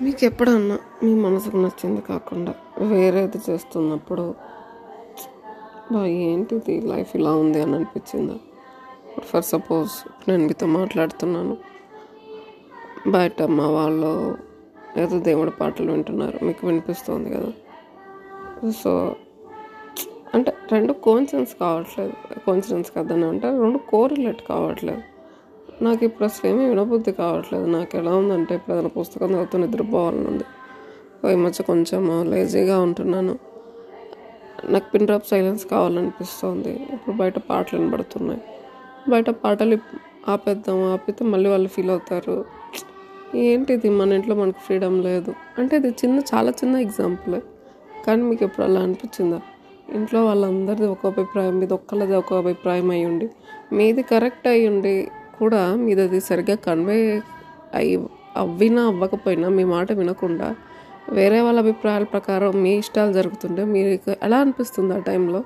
మీకు ఎప్పుడన్నా మీ మనసుకు నచ్చింది కాకుండా వేరేది చేస్తున్నప్పుడు బా ఏంటిది లైఫ్ ఇలా ఉంది అని అనిపించిందా? ఫర్ సపోజ్ నేను మీతో మాట్లాడుతున్నాను బయట మా వాళ్ళు ఏదో దేవుడి పాటలు వింటున్నారు మీకు వినిపిస్తుంది కదా? సో అంటే రెండు కోన్సిడెన్స్ కావట్లేదు. కోన్సిడెన్స్ కదని అంటే రెండు కోరిలేట్ కావట్లేదు. నాకు ఇప్పుడు అసలు ఏమీ వినబుద్ధి కావట్లేదు. నాకు ఎలా ఉందంటే ఇప్పుడు ఏదైనా పుస్తకం చదువుతూ నిద్రపోవాలని ఉంది ఈ మధ్య కొంచెం లేజీగా ఉంటున్నాను. నాకు పిన్ డ్రాప్ సైలెన్స్ కావాలనిపిస్తుంది. ఇప్పుడు బయట పాటలు వినబడుతున్నాయి. బయట పాటలు ఆపేద్దాం ఆపితే మళ్ళీ వాళ్ళు ఫీల్ అవుతారు. ఏంటిది మన ఇంట్లో మనకు ఫ్రీడమ్ లేదు. అంటే ఇది చిన్న చాలా చిన్న ఎగ్జాంపుల్. కానీ మీకు ఎప్పుడు అలా అనిపించిందా? ఇంట్లో వాళ్ళందరిది ఒక అభిప్రాయం మీది ఒక్కళ్ళది ఒక అభిప్రాయం అయ్యుండి. మీది కరెక్ట్ అయ్యుండి కూడా మీరు అది సరిగ్గా కన్వే అయి అవ్వినా అవ్వకపోయినా మీ మాట వినకుండా వేరే వాళ్ళ అభిప్రాయాల ప్రకారం మీ ఇష్టాలు జరుగుతుంటే మీకు ఎలా అనిపిస్తుంది ఆ టైంలో